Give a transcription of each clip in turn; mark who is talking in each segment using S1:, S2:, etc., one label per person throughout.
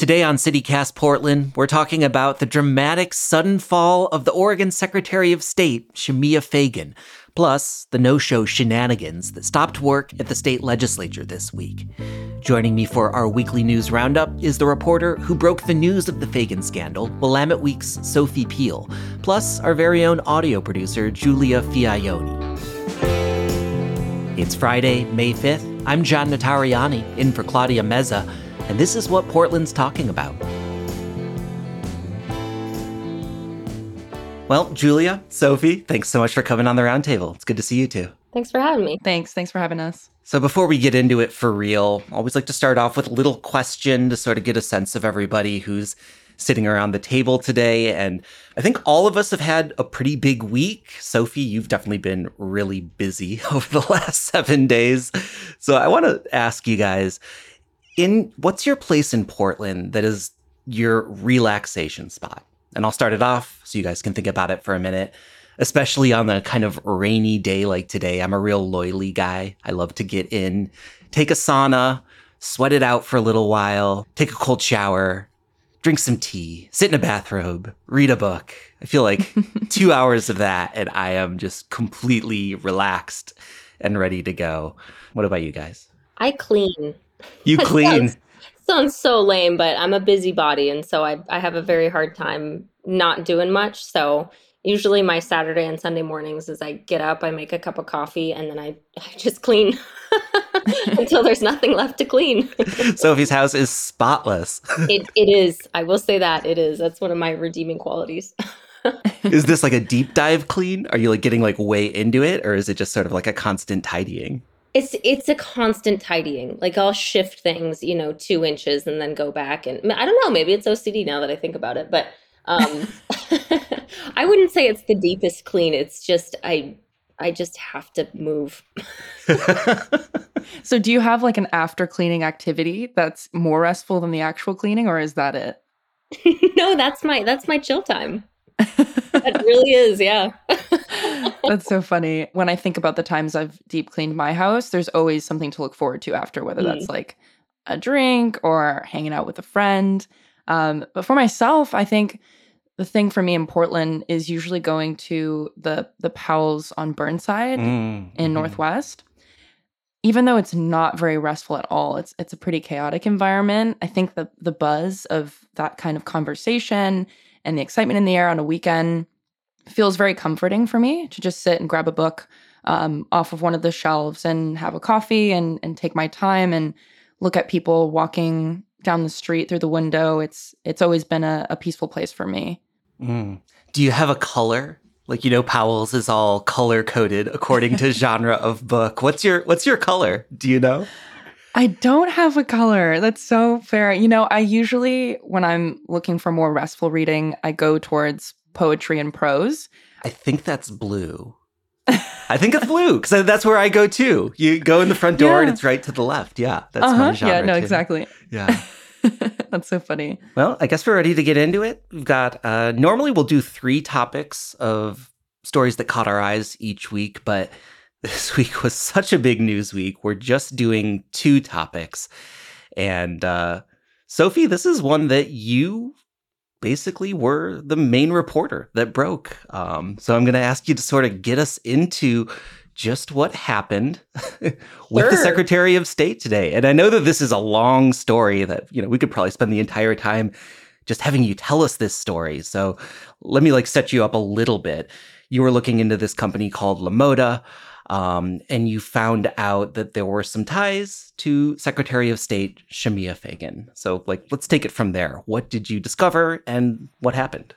S1: Today on CityCast Portland, we're talking about the dramatic sudden fall of the Oregon Secretary of State, Shemia Fagan, plus the no show shenanigans that stopped work at the state legislature this week. Joining me for our weekly news roundup is the reporter who broke the news of the Fagan scandal, Willamette Week's Sophie Peel, plus our very own audio producer, Giulia Fiaoni. It's Friday, May 5th. I'm John Notarianni, in for Claudia Meza, and this is what Portland's talking about. Well, Giulia, Sophie, thanks so much for coming on the roundtable. It's good to see you too.
S2: Thanks for having me.
S3: Thanks. Thanks for having us.
S1: So, before we get into it for real, I always like to start off with a little question to sort of get a sense of everybody who's sitting around the table today. And I think all of us have had a pretty big week. Sophie, you've definitely been really busy over the last seven days. So, I want to ask you guys in what's your place in Portland that is your relaxation spot? And I'll start it off so you guys can think about it for a minute especially on a kind of rainy day like today. I'm a real Löyly guy. I love to get in, take a sauna, sweat it out for a little while, take a cold shower, drink some tea, sit in a bathrobe, read a book. I feel like two hours of that and I am just completely relaxed and ready to go. What about you guys?
S2: I clean.
S1: You clean.
S2: sounds, sounds so lame, but I'm a busybody and so I, I have a very hard time not doing much. So usually my Saturday and Sunday mornings is I get up, I make a cup of coffee, and then I, I just clean until there's nothing left to clean.
S1: Sophie's house is spotless.
S2: it, it is. I will say that it is. That's one of my redeeming qualities.
S1: is this like a deep dive clean? Are you like getting like way into it, or is it just sort of like a constant tidying?
S2: It's it's a constant tidying. Like I'll shift things, you know, two inches and then go back. And I don't know. Maybe it's OCD now that I think about it, but um, I wouldn't say it's the deepest clean. It's just I I just have to move.
S3: so do you have like an after cleaning activity that's more restful than the actual cleaning or is that it?
S2: no, that's my that's my chill time. That really is, yeah.
S3: that's so funny. When I think about the times I've deep cleaned my house, there's always something to look forward to after, whether mm. that's like a drink or hanging out with a friend. Um, but for myself, I think the thing for me in Portland is usually going to the the Powell's on Burnside mm, in mm. Northwest. Even though it's not very restful at all, it's it's a pretty chaotic environment. I think the the buzz of that kind of conversation and the excitement in the air on a weekend feels very comforting for me to just sit and grab a book um, off of one of the shelves and have a coffee and and take my time and look at people walking down the street through the window. It's it's always been a, a peaceful place for me.
S1: Mm. Do you have a color? Like you know, Powell's is all color coded according to genre of book. What's your what's your color? Do you know?
S3: I don't have a color. That's so fair. You know, I usually when I'm looking for more restful reading, I go towards poetry and prose.
S1: I think that's blue. I think it's blue because that's where I go too. You go in the front door yeah. and it's right to the left. Yeah, that's uh-huh. my genre.
S3: Yeah, no,
S1: too.
S3: exactly.
S1: Yeah.
S3: That's so funny.
S1: Well, I guess we're ready to get into it. We've got uh normally we'll do 3 topics of stories that caught our eyes each week, but this week was such a big news week. We're just doing two topics. And uh Sophie, this is one that you basically were the main reporter that broke. Um, so I'm going to ask you to sort of get us into just what happened with sure. the Secretary of State today. And I know that this is a long story that, you know, we could probably spend the entire time just having you tell us this story. So let me like set you up a little bit. You were looking into this company called La Mota. Um, and you found out that there were some ties to Secretary of State Shemia Fagan. So, like, let's take it from there. What did you discover and what happened?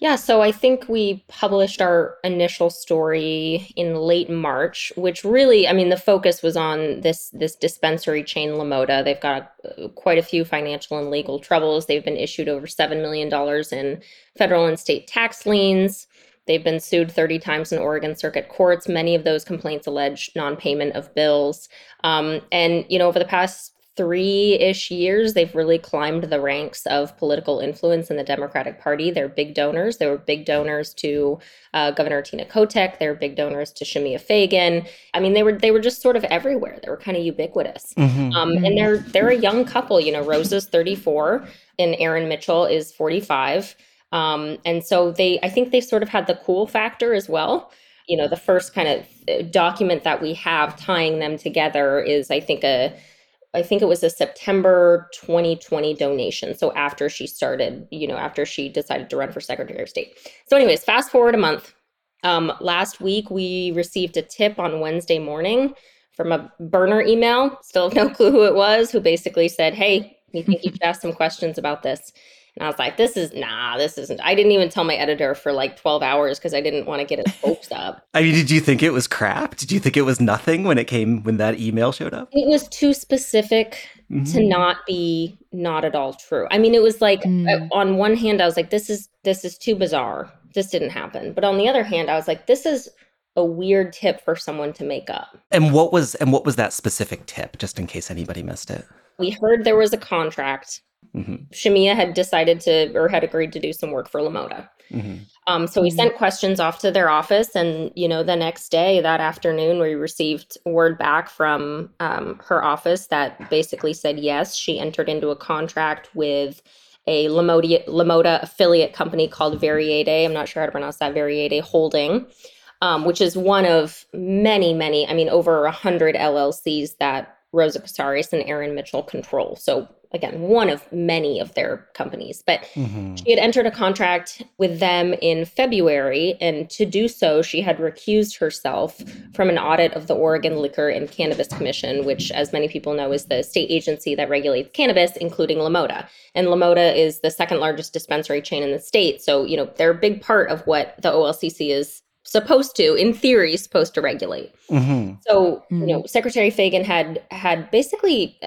S2: Yeah, so I think we published our initial story in late March, which really, I mean, the focus was on this this dispensary chain La Mota. They've got uh, quite a few financial and legal troubles. They've been issued over seven million dollars in federal and state tax liens. They've been sued 30 times in Oregon Circuit courts. Many of those complaints allege non payment of bills. Um, and, you know, over the past three ish years, they've really climbed the ranks of political influence in the Democratic Party. They're big donors. They were big donors to uh, Governor Tina Kotek. They were big donors to Shemia Fagan. I mean, they were they were just sort of everywhere. They were kind of ubiquitous. Mm-hmm. Um, and they're they're a young couple. You know, Rosa's thirty four and Aaron Mitchell is forty five. Um, and so they, I think they sort of had the cool factor as well you know the first kind of uh, document that we have tying them together is i think a I think it was a September 2020 donation. So after she started, you know, after she decided to run for Secretary of State. So, anyways, fast forward a month. Um, last week, we received a tip on Wednesday morning from a burner email. Still have no clue who it was, who basically said, Hey, we think you should ask some questions about this. And I was like, this is nah, this isn't. I didn't even tell my editor for like 12 hours because I didn't want to get his hopes up.
S1: I mean, did you think it was crap? Did you think it was nothing when it came when that email showed up?
S2: It was too specific mm-hmm. to not be not at all true. I mean, it was like mm. on one hand, I was like, this is this is too bizarre. This didn't happen. But on the other hand, I was like, this is a weird tip for someone to make up.
S1: And what was and what was that specific tip, just in case anybody missed it?
S2: We heard there was a contract Mm-hmm. Shemia had decided to or had agreed to do some work for La Mota. Mm-hmm. Um, so we mm-hmm. sent questions off to their office, and you know, the next day, that afternoon, we received word back from um, her office that basically said yes, she entered into a contract with a La Mota, LaModa affiliate company called Veriede. I'm not sure how to pronounce that. Veriede Holding. Um, which is one of many, many, I mean, over a hundred LLCs that Rosa Cazares and Aaron Mitchell control. So again, one of many of their companies. But mm-hmm. she had entered a contract with them in February, and to do so, she had recused herself from an audit of the Oregon Liquor and Cannabis Commission, which, as many people know, is the state agency that regulates cannabis, including La Mota. And La Mota is the second largest dispensary chain in the state. So, you know, they're a big part of what the OLCC is supposed to, in theory, supposed to regulate. Mm-hmm. So, mm-hmm. you know, mm-hmm. Secretary Fagan had had basically,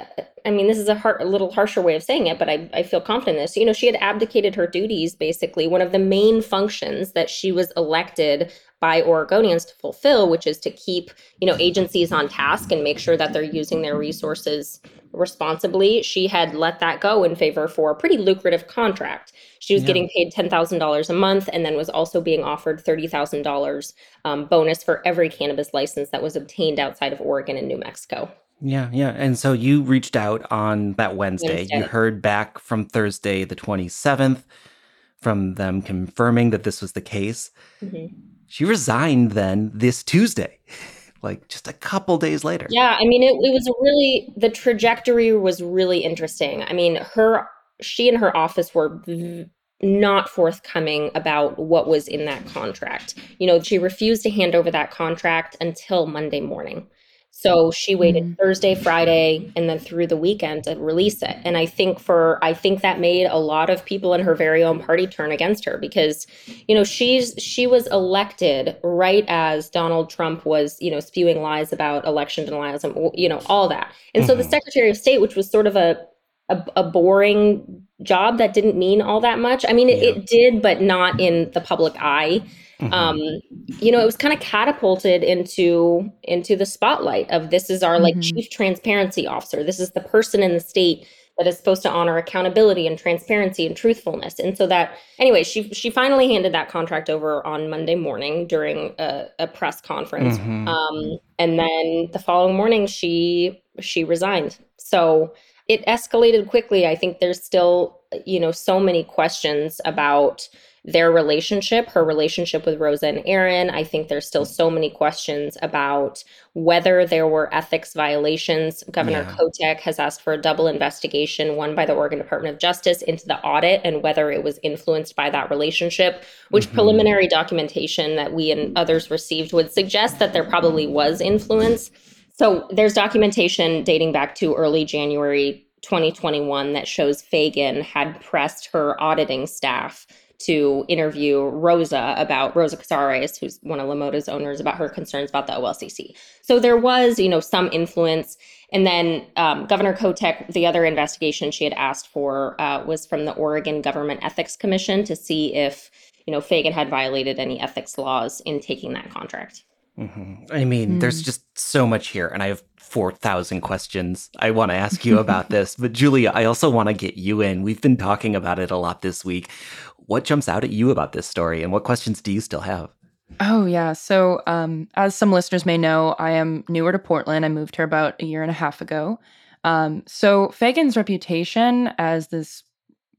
S2: I mean, this is a, har- a little harsher way of saying it, but I, I feel confident in this. You know, she had abdicated her duties, basically, one of the main functions that she was elected by Oregonians to fulfill, which is to keep, you know, agencies on task and make sure that they're using their resources responsibly. She had let that go in favor for a pretty lucrative contract. She was yeah. getting paid $10,000 a month and then was also being offered $30,000 um, bonus for every cannabis license that was obtained outside of Oregon and New Mexico.
S1: Yeah, yeah. And so you reached out on that Wednesday. Wednesday. You heard back from Thursday, the 27th, from them confirming that this was the case. Mm-hmm. She resigned then this Tuesday, like just a couple days later.
S2: Yeah, I mean, it, it was really, the trajectory was really interesting. I mean, her, she and her office were not forthcoming about what was in that contract. You know, she refused to hand over that contract until Monday morning. So she waited mm. Thursday, Friday, and then through the weekend to release it. And I think for I think that made a lot of people in her very own party turn against her because, you know, she's she was elected right as Donald Trump was, you know, spewing lies about election denialism, you know, all that. And mm-hmm. so the mm-hmm. Secretary of State, which was sort of a a, a, boring job that didn't mean all that much. I mean, it, yeah. it did, but not in the public eye. Mm-hmm. Um, you know, it was kind of catapulted into into the spotlight of this is our like mm-hmm. chief transparency officer. This is the person in the state that is supposed to honor accountability and transparency and truthfulness. And so that anyway, she she finally handed that contract over on Monday morning during a, a press conference. Mm-hmm. Um, and then the following morning she she resigned. So it escalated quickly. I think there's still, you know, so many questions about their relationship, her relationship with Rosa and Aaron. I think there's still so many questions about whether there were ethics violations. Governor yeah. Kotek has asked for a double investigation, one by the Oregon Department of Justice into the audit and whether it was influenced by that relationship, which mm-hmm. preliminary documentation that we and others received would suggest that there probably was influence. So there's documentation dating back to early January 2021 that shows Fagan had pressed her auditing staff to interview Rosa about Rosa Cazares, who's one of La Mota's owners, about her concerns about the OLCC. So there was, you know, some influence. And then um, Governor Kotek, the other investigation she had asked for uh, was from the Oregon Government Ethics Commission to see if, you know, Fagan had violated any ethics laws in taking that contract.
S1: Mm-hmm. I mean, mm. there's just so much here, and I have 4,000 questions I want to ask you about this. But Giulia, I also want to get you in. We've been talking about it a lot this week. What jumps out at you about this story, and what questions do you still have?
S3: Oh, yeah. So, um, as some listeners may know, I am newer to Portland. I moved here about a year and a half ago. Um, so, Fagan's reputation as this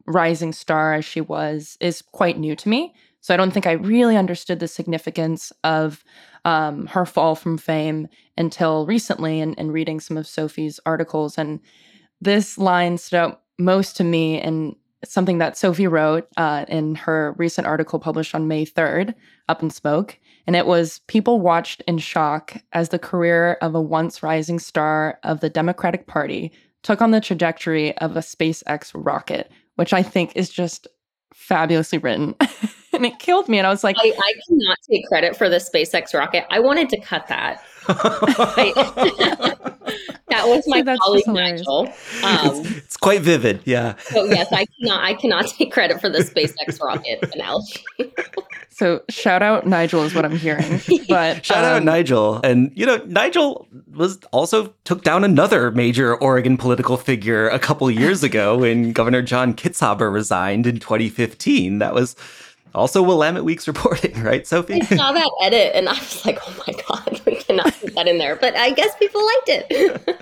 S3: rising star, as she was, is quite new to me. So, I don't think I really understood the significance of um, her fall from fame until recently and, and reading some of Sophie's articles. And this line stood out most to me and something that Sophie wrote uh, in her recent article published on May 3rd, Up in Smoke. And it was People watched in shock as the career of a once rising star of the Democratic Party took on the trajectory of a SpaceX rocket, which I think is just fabulously written. and it killed me. And I was like,
S2: I, I, cannot take credit for the SpaceX rocket. I wanted to cut that. that was my See, colleague Nigel.
S1: Um, it's, it's, quite vivid, yeah.
S2: so yes, I cannot. I cannot take credit for the SpaceX rocket analogy.
S3: so shout out Nigel is what I'm hearing. But
S1: shout um, out Nigel, and you know Nigel was also took down another major Oregon political figure a couple years ago when Governor John Kitzhaber resigned in 2015. That was also Willamette Week's reporting, right, Sophie? I
S2: saw that edit and I was like, oh my God, we cannot put that in there. But I guess people liked it.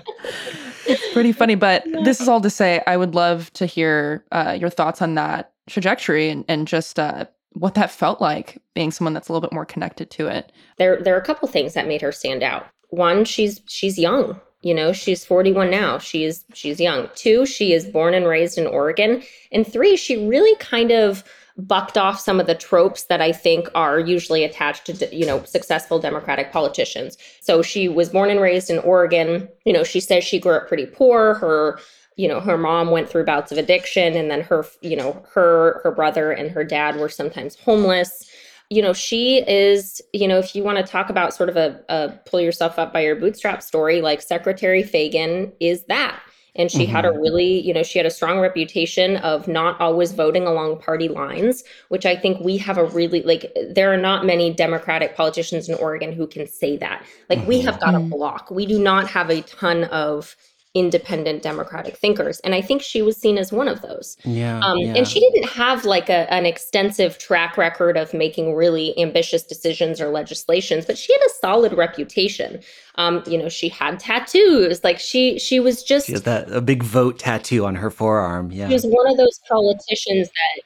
S3: it's pretty funny. But this is all to say, I would love to hear uh, your thoughts on that trajectory and, and just uh, what that felt like being someone that's a little bit more connected to it.
S2: There, there are a couple things that made her stand out. One, she's she's young. You know, she's 41 now. She's she's young. Two, she is born and raised in Oregon. And three, she really kind of bucked off some of the tropes that I think are usually attached to, you know, successful Democratic politicians. So she was born and raised in Oregon. You know, she says she grew up pretty poor. Her you know her mom went through bouts of addiction and then her you know her her brother and her dad were sometimes homeless you know she is you know if you want to talk about sort of a, a pull yourself up by your bootstrap story like secretary fagan is that and she mm-hmm. had a mm-hmm. really you know she had a strong reputation of not always voting along party lines which i think we have a really like there are not many democratic politicians in oregon who can say that like mm-hmm. we have got a mm-hmm. block we do not have a ton of independent democratic thinkers. And i think she was seen as one of those.
S1: Yeah, um, yeah.
S2: and she didn't have like a, an extensive track record of making really ambitious decisions or legislations but she had a solid reputation. Um, you know she had tattoos. Like she she was just
S1: she had that a big vote tattoo on her forearm. Yeah.
S2: She was one of those politicians that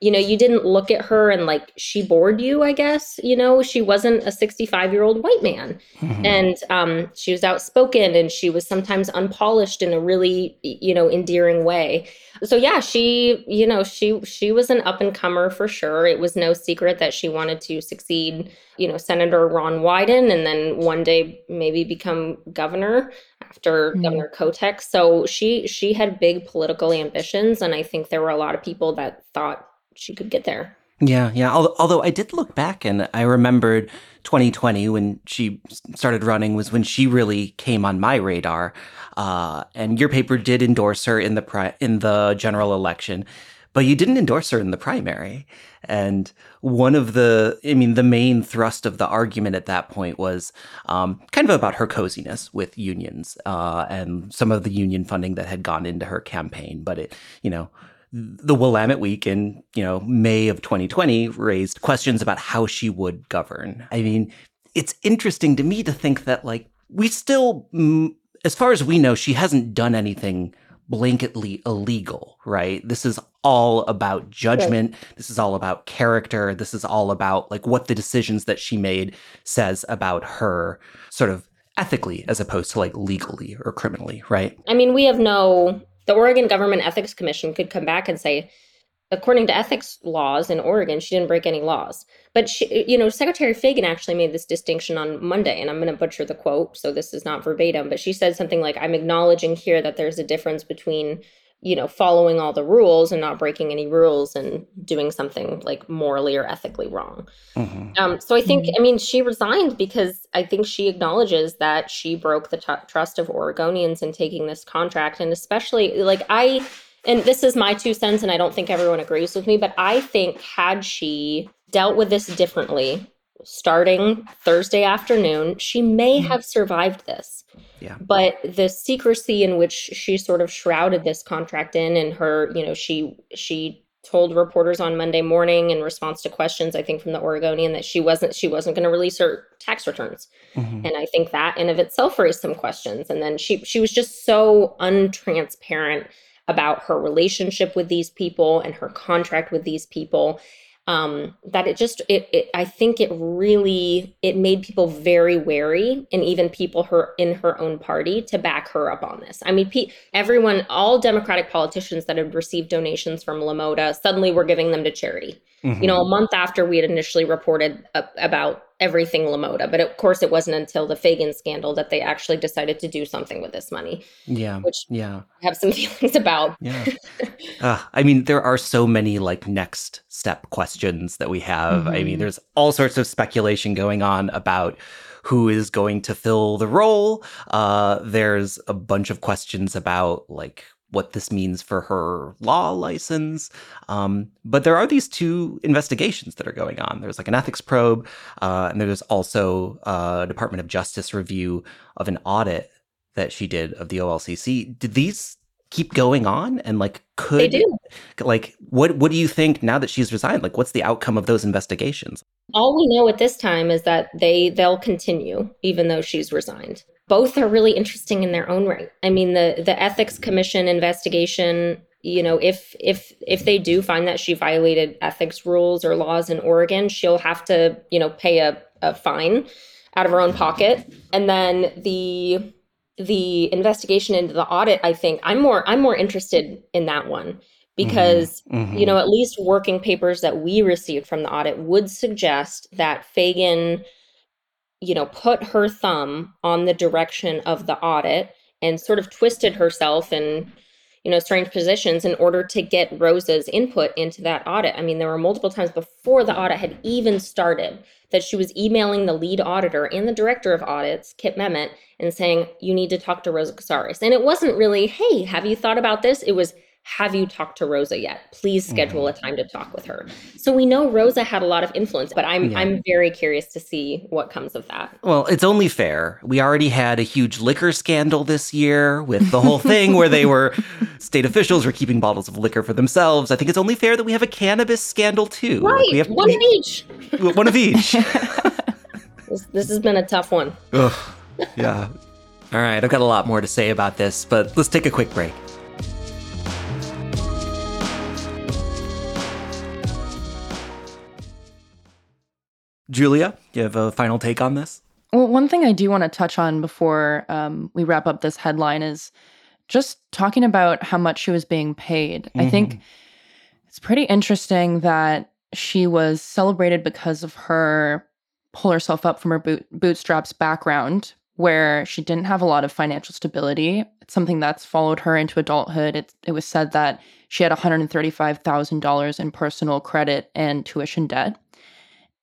S2: you know, you didn't look at her and like she bored you, I guess. You know, she wasn't a 65 year old white man. Mm-hmm. And um, she was outspoken and she was sometimes unpolished in a really, you know, endearing way. So yeah, she, you know, she she was an up and comer for sure. It was no secret that she wanted to succeed, you know, Senator Ron Wyden and then one day maybe become governor after mm-hmm. Governor Kotek. So she she had big political ambitions and I think there were a lot of people that thought she could get there.
S1: Yeah, yeah. Although, I did look back and I remembered 2020 when she started running was when she really came on my radar. Uh, and your paper did endorse her in the pri- in the general election, but you didn't endorse her in the primary. And one of the, I mean, the main thrust of the argument at that point was um, kind of about her coziness with unions uh, and some of the union funding that had gone into her campaign. But it, you know, the Willamette Week in, you know, May of 2020 raised questions about how she would govern. I mean, it's interesting to me to think that like we still as far as we know she hasn't done anything blanketly illegal, right? This is all about judgment. Right. This is all about character. This is all about like what the decisions that she made says about her sort of ethically as opposed to like legally or criminally, right?
S2: I mean, we have no the Oregon Government Ethics Commission could come back and say, according to ethics laws in Oregon, she didn't break any laws. But she, you know, Secretary Fagan actually made this distinction on Monday, and I'm going to butcher the quote, so this is not verbatim, but she said something like, "I'm acknowledging here that there's a difference between." You know following all the rules and not breaking any rules and doing something like morally or ethically wrong mm-hmm. um, so i think mm-hmm. i mean she resigned because i think she acknowledges that she broke the t- trust of oregonians in taking this contract and especially like i and this is my two cents and i don't think everyone agrees with me but i think had she dealt with this differently starting Thursday afternoon. She may mm-hmm. have survived this.
S1: Yeah.
S2: But the secrecy in which she sort of shrouded this contract in and her, you know, she she told reporters on Monday morning in response to questions I think from the Oregonian that she wasn't she wasn't going to release her tax returns. Mm-hmm. And I think that in of itself raised some questions and then she she was just so untransparent about her relationship with these people and her contract with these people um, that it just it, it i think it really it made people very wary and even people her in her own party to back her up on this i mean pe- everyone all democratic politicians that had received donations from La Mota suddenly were giving them to charity mm-hmm. you know a month after we had initially reported about everything La Mota. But of course, it wasn't until the Fagan scandal that they actually decided to do something with this money.
S1: Yeah.
S2: Which
S1: yeah.
S2: I have some feelings about.
S1: Yeah. uh, I mean, there are so many like next step questions that we have. Mm-hmm. I mean, mm-hmm. there's all sorts of speculation going on about who is going to fill the role. Uh, there's a bunch of questions about like what this means for her law license. Um, but there are these two investigations that are going on. There's like an ethics probe, uh, and there's also a Department of Justice review of an audit that she did of the OLCC. Did these keep going on? And like, could
S2: they do?
S1: Like, what what do you think now that she's resigned? Like, what's the outcome of those investigations?
S2: All we know at this time is that they they'll continue even though she's resigned both are really interesting in their own right. I mean, the the ethics commission investigation, you know, if if if they do find that she violated ethics rules or laws in Oregon, she'll have to, you know, pay a, a fine out of her own pocket. And then the the investigation into the audit, I think I'm more I'm more interested in that one because mm-hmm. Mm-hmm. you know at least working papers that we received from the audit would suggest that Fagan you know, put her thumb on the direction of the audit and sort of twisted herself in, you know, strange positions in order to get Rosa's input into that audit. I mean, there were multiple times before the audit had even started that she was emailing the lead auditor and the director of audits, Kip Memmott, and saying, you need to talk to Rosa Cazares. And it wasn't really, hey, have you thought about this? It was, have you talked to Rosa yet? Please schedule mm-hmm. a time to talk with her. So we know Rosa had a lot of influence, but I'm yeah. I'm very curious to see what comes of that.
S1: Well, it's only fair. We already had a huge liquor scandal this year with the whole thing where they were state officials were keeping bottles of liquor for themselves. I think it's only fair that we have a cannabis scandal too.
S2: Right,
S1: like
S2: have, one we, of each.
S1: One of each.
S2: this, this has been a tough one.
S1: Ugh. Yeah. All right, I've got a lot more to say about this, but let's take a quick break. Giulia, you have a final take on this?
S3: Well, one thing I do want to touch on before um, we wrap up this headline is just talking about how much she was being paid. Mm-hmm. I think it's pretty interesting that she was celebrated because of her pull herself up from her boot, bootstraps background, where she didn't have a lot of financial stability. It's something that's followed her into adulthood. It, it was said that she had $135,000 in personal credit and tuition debt.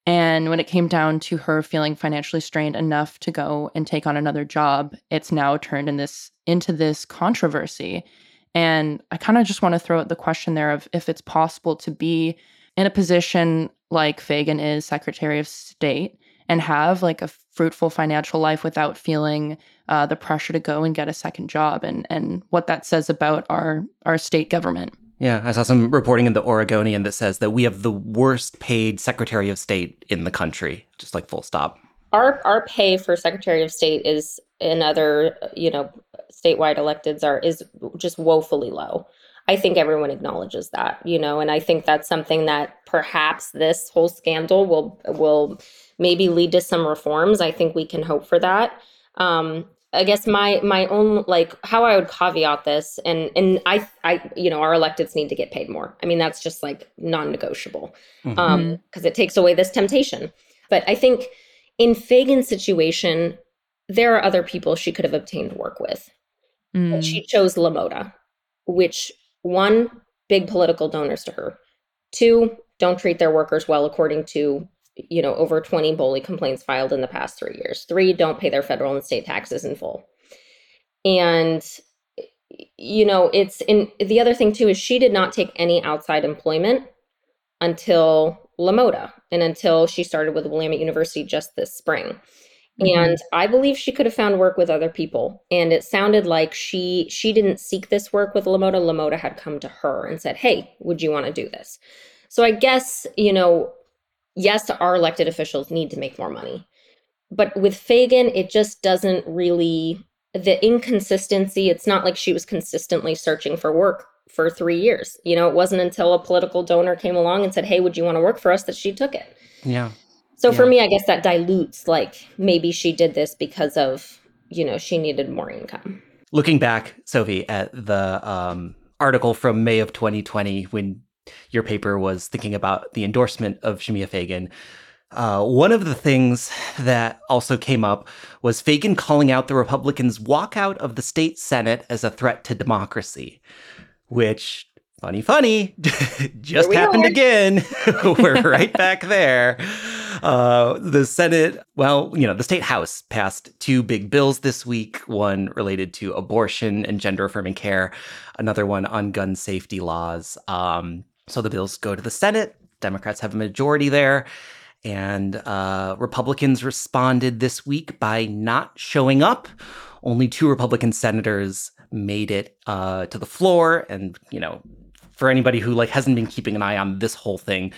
S3: And when it came down to her feeling financially strained enough to go and take on another job, it's now turned in this into this controversy. And I kind of just want to throw out the question there of if it's possible to be in a position like Fagan is Secretary of State and have like a fruitful financial life without feeling uh, the pressure to go and get a second job and and what that says about our our state government.
S1: Yeah, I saw some reporting in the Oregonian that says that we have the worst paid Secretary of State in the country, just like full stop.
S2: Our our pay for Secretary of State is in other, you know, statewide electeds are is just woefully low. I think everyone acknowledges that, you know, and I think that's something that perhaps this whole scandal will will maybe lead to some reforms. I think we can hope for that. Um, I guess my my own like how I would caveat this and and I I you know our electeds need to get paid more. I mean that's just like non-negotiable mm-hmm. um because it takes away this temptation. But I think in Fagan's situation there are other people she could have obtained work with. Mm. But she chose La Mota, which one big political donors to her. Two don't treat their workers well according to you know, over 20 bully complaints filed in the past three years. Three don't pay their federal and state taxes in full. And, you know, it's in the other thing too is she did not take any outside employment until La Mota and until she started with Willamette University just this spring. Mm-hmm. And I believe she could have found work with other people. And it sounded like she she didn't seek this work with La Mota. LaModa had come to her and said, Hey, would you want to do this? So I guess, you know, yes, our elected officials need to make more money. But with Fagan, it just doesn't really the inconsistency, it's not like she was consistently searching for work for three years. You know, it wasn't until a political donor came along and said, Hey, would you want to work for us that she took it.
S1: Yeah.
S2: So
S1: yeah.
S2: for me, I guess that dilutes like maybe she did this because of, you know, she needed more income.
S1: Looking back, Sophie, at the um, article from May of 2020 when your paper was thinking about the endorsement of Shemia Fagan, uh, one of the things that also came up was Fagan calling out the Republicans' walkout of the state Senate as a threat to democracy, which, funny, funny, just happened are. again. We're right back there. Uh, the Senate, well, you know, the state House passed two big bills this week one related to abortion and gender affirming care, another one on gun safety laws. Um, so the bills go to the Senate. Democrats have a majority there. And uh, Republicans responded this week by not showing up. Only two Republican senators made it uh, to the floor. And, you know, for anybody who like hasn't been keeping an eye on this whole thing,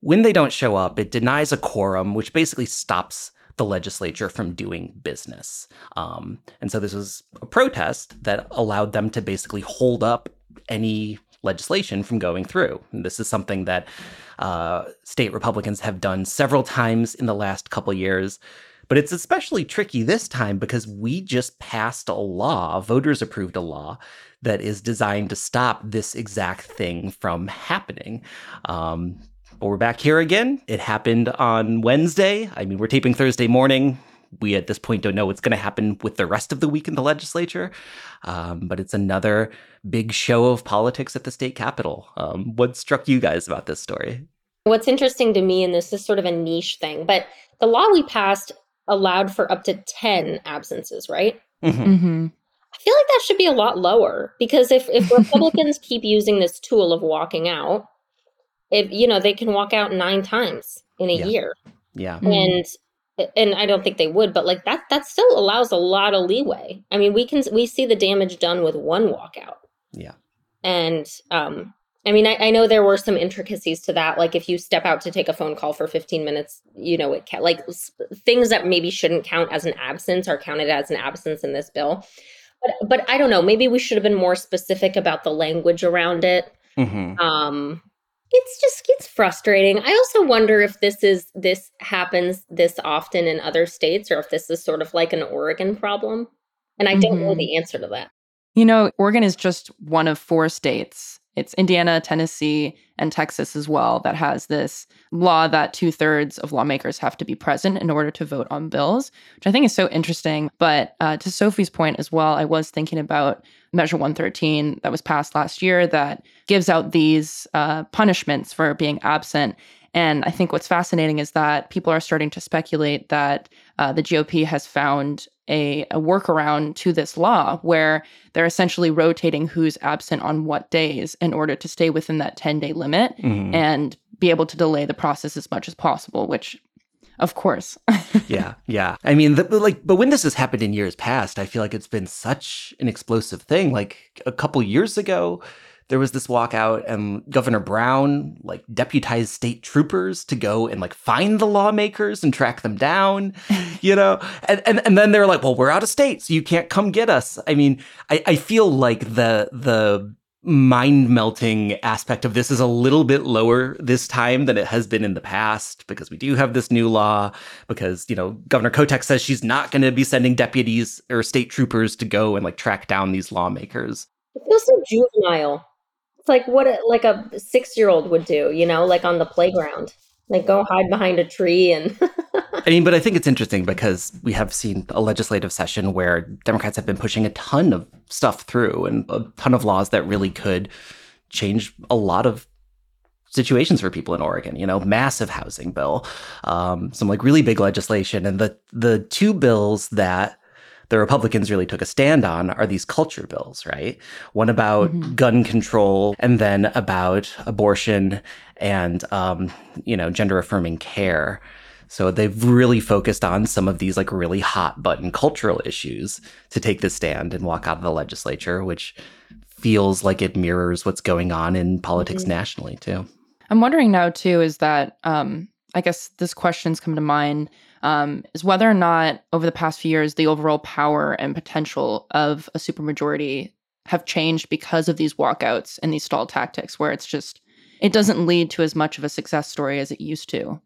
S1: when they don't show up, it denies a quorum, which basically stops the legislature from doing business. Um, and so this was a protest that allowed them to basically hold up any legislation from going through. And this is something that uh, state Republicans have done several times in the last couple years. But it's especially tricky this time because we just passed a law, voters approved a law that is designed to stop this exact thing from happening. Um, but we're back here again. It happened on Wednesday. I mean, we're taping Thursday morning we at this point don't know what's going to happen with the rest of the week in the legislature. Um, but it's another big show of politics at the state capitol. Um, what struck you guys about this story?
S2: What's interesting to me, and this is sort of a niche thing, but the law we passed allowed for up to 10 absences, right?
S3: Mm-hmm. Mm-hmm.
S2: I feel like that should be a lot lower because if, if Republicans keep using this tool of walking out, if you know, they can walk out nine times in a
S1: yeah.
S2: year.
S1: Yeah.
S2: And and I don't think they would, but like that that still allows a lot of leeway. I mean, we can we see the damage done with one walkout.
S1: Yeah.
S2: And um I mean, I, I know there were some intricacies to that. Like if you step out to take a phone call for 15 minutes, you know, it can like things that maybe shouldn't count as an absence are counted as an absence in this bill. But but I don't know. Maybe we should have been more specific about the language around it.
S1: Mm-hmm.
S2: Um, it's just it's frustrating. I also wonder if this is this happens this often in other states or if this is sort of like an Oregon problem. And I mm-hmm. don't know mm-hmm. the answer to that.
S3: You know, Oregon is just one of four states. It's Indiana, Tennessee, and Texas as well that has this law that two thirds of lawmakers have to be present in order to vote on bills, which I think is so interesting. But uh, to Sophie's point as well, I was thinking about Measure 113 that was passed last year that gives out these uh, punishments for being absent. And I think what's fascinating is that people are starting to speculate that uh, the GOP has found a, a workaround to this law where they're essentially rotating who's absent on what days in order to stay within that 10 day limit mm-hmm. and be able to delay the process as much as possible, which of course.
S1: yeah, yeah. I mean, the, like, but when this has happened in years past, I feel like it's been such an explosive thing. Like a couple years ago, there was this walkout, and Governor Brown like deputized state troopers to go and like find the lawmakers and track them down, you know. And and and then they're like, "Well, we're out of state, so you can't come get us." I mean, I I feel like the the mind melting aspect of this is a little bit lower this time than it has been in the past because we do have this new law because you know governor kotek says she's not going to be sending deputies or state troopers to go and like track down these lawmakers
S2: it feels so juvenile it's like what a, like a six year old would do you know like on the playground like go hide behind a tree and
S1: I mean, but I think it's interesting because we have seen a legislative session where Democrats have been pushing a ton of stuff through and a ton of laws that really could change a lot of situations for people in Oregon. You know, massive housing bill, um, some like really big legislation, and the the two bills that the Republicans really took a stand on are these culture bills, right? One about mm-hmm. gun control and then about abortion and, um, you know, gender affirming care. So they've really focused on some of these like really hot button cultural issues to take the stand and walk out of the legislature, which feels like it mirrors what's going on in politics mm-hmm. nationally too.
S3: I'm wondering now too is that um, I guess this question's come to mind um, is whether or not over the past few years the overall power and potential of a supermajority have changed because of these walkouts and these stall tactics, where it's just it doesn't lead to as much of a success story as it used to.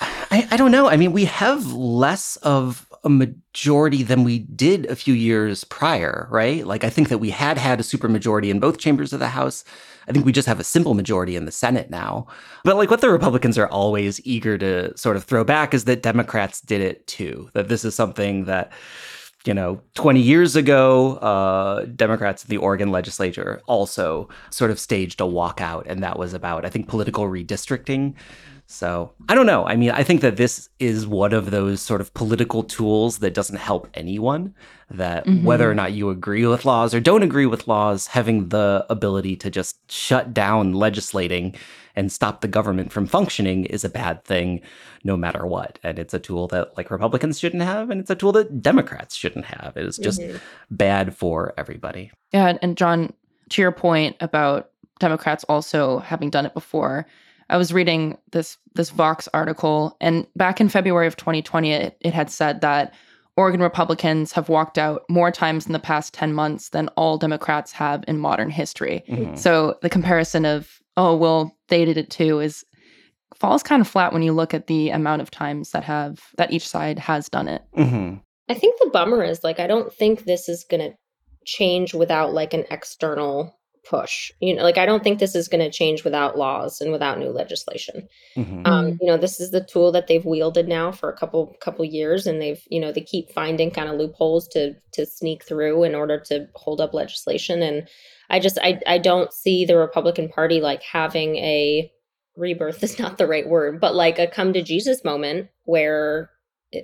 S1: I, I don't know. I mean, we have less of a majority than we did a few years prior, right? Like, I think that we had had a supermajority in both chambers of the House. I think we just have a simple majority in the Senate now. But like what the Republicans are always eager to sort of throw back is that Democrats did it too. That this is something that you know, 20 years ago, uh, Democrats in the Oregon legislature also sort of staged a walkout, and that was about, I think, political redistricting. So I don't know. I mean, I think that this is one of those sort of political tools that doesn't help anyone. That mm-hmm. whether or not you agree with laws or don't agree with laws, having the ability to just shut down legislating and stop the government from functioning is a bad thing no matter what. And it's a tool that like Republicans shouldn't have, and it's a tool that Democrats shouldn't have. It is just mm-hmm. bad for everybody.
S3: Yeah. And John, to your point about Democrats also having done it before, I was reading this this Vox article, and back in February of 2020, it, it had said that Oregon Republicans have walked out more times in the past 10 months than all Democrats have in modern history. Mm-hmm. So the comparison of, oh, well, they did it too is falls kind of flat when you look at the amount of times that have that each side has done it.
S2: Mm-hmm. I think the bummer is like I don't think this is going to change without like an external push. You know, like I don't think this is going to change without laws and without new legislation. Mm-hmm. Um, you know, this is the tool that they've wielded now for a couple couple years, and they've you know they keep finding kind of loopholes to to sneak through in order to hold up legislation. And I just I I don't see the Republican Party like having a rebirth is not the right word, but like a come to Jesus moment where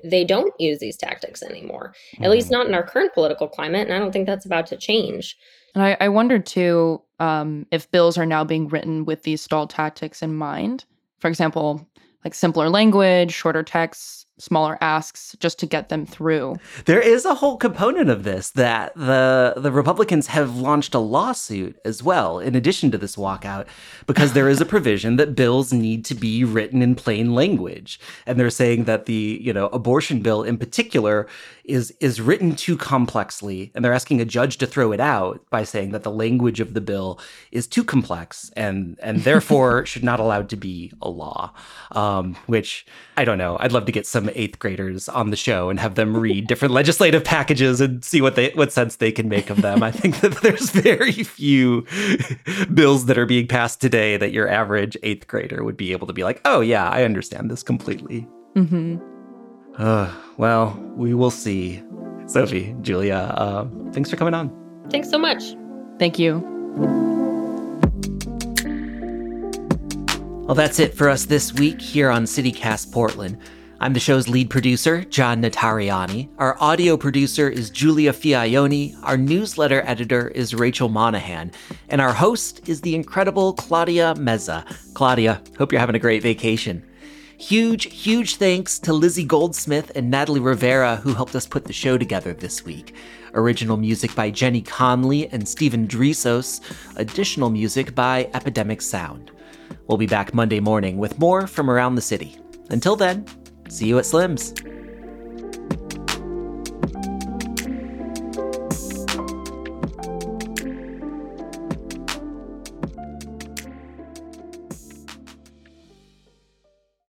S2: they don't use these tactics anymore, mm-hmm. at least mm-hmm. not in our current political climate. And I don't think that's about to change.
S3: And I, I wondered too um, if bills are now being written with these stall tactics in mind. For example, like simpler language, shorter texts, smaller asks just to get them through.
S1: There is a whole component of this that the the Republicans have launched a lawsuit as well in addition to this walkout because there is a provision that bills need to be written in plain language and they're saying that the, you know, abortion bill in particular is is written too complexly and they're asking a judge to throw it out by saying that the language of the bill is too complex and and therefore should not allowed to be a law. Um, which I don't know. I'd love to get some eighth graders on the show and have them read different legislative packages and see what they what sense they can make of them. I think that there's very few bills that are being passed today that your average eighth grader would be able to be like, oh yeah, I understand this completely. Mm-hmm. Uh, well, we will see. Sophie, Giulia, uh, thanks for coming on.
S2: Thanks so much.
S3: Thank you.
S1: Well, that's it for us this week here on CityCast Portland. I'm the show's lead producer, John Notarianni. Our audio producer is Giulia Fiaoni. Our newsletter editor is Rachel Monahan. And our host is the incredible Claudia Meza. Claudia, hope you're having a great vacation. Huge, huge thanks to Lizzie Goldsmith and Natalie Rivera who helped us put the show together this week. Original music by Jenny Conley and Stephen Drisos. Additional music by Epidemic Sound. We'll be back Monday morning with more from around the city. Until then, see you at Slim's.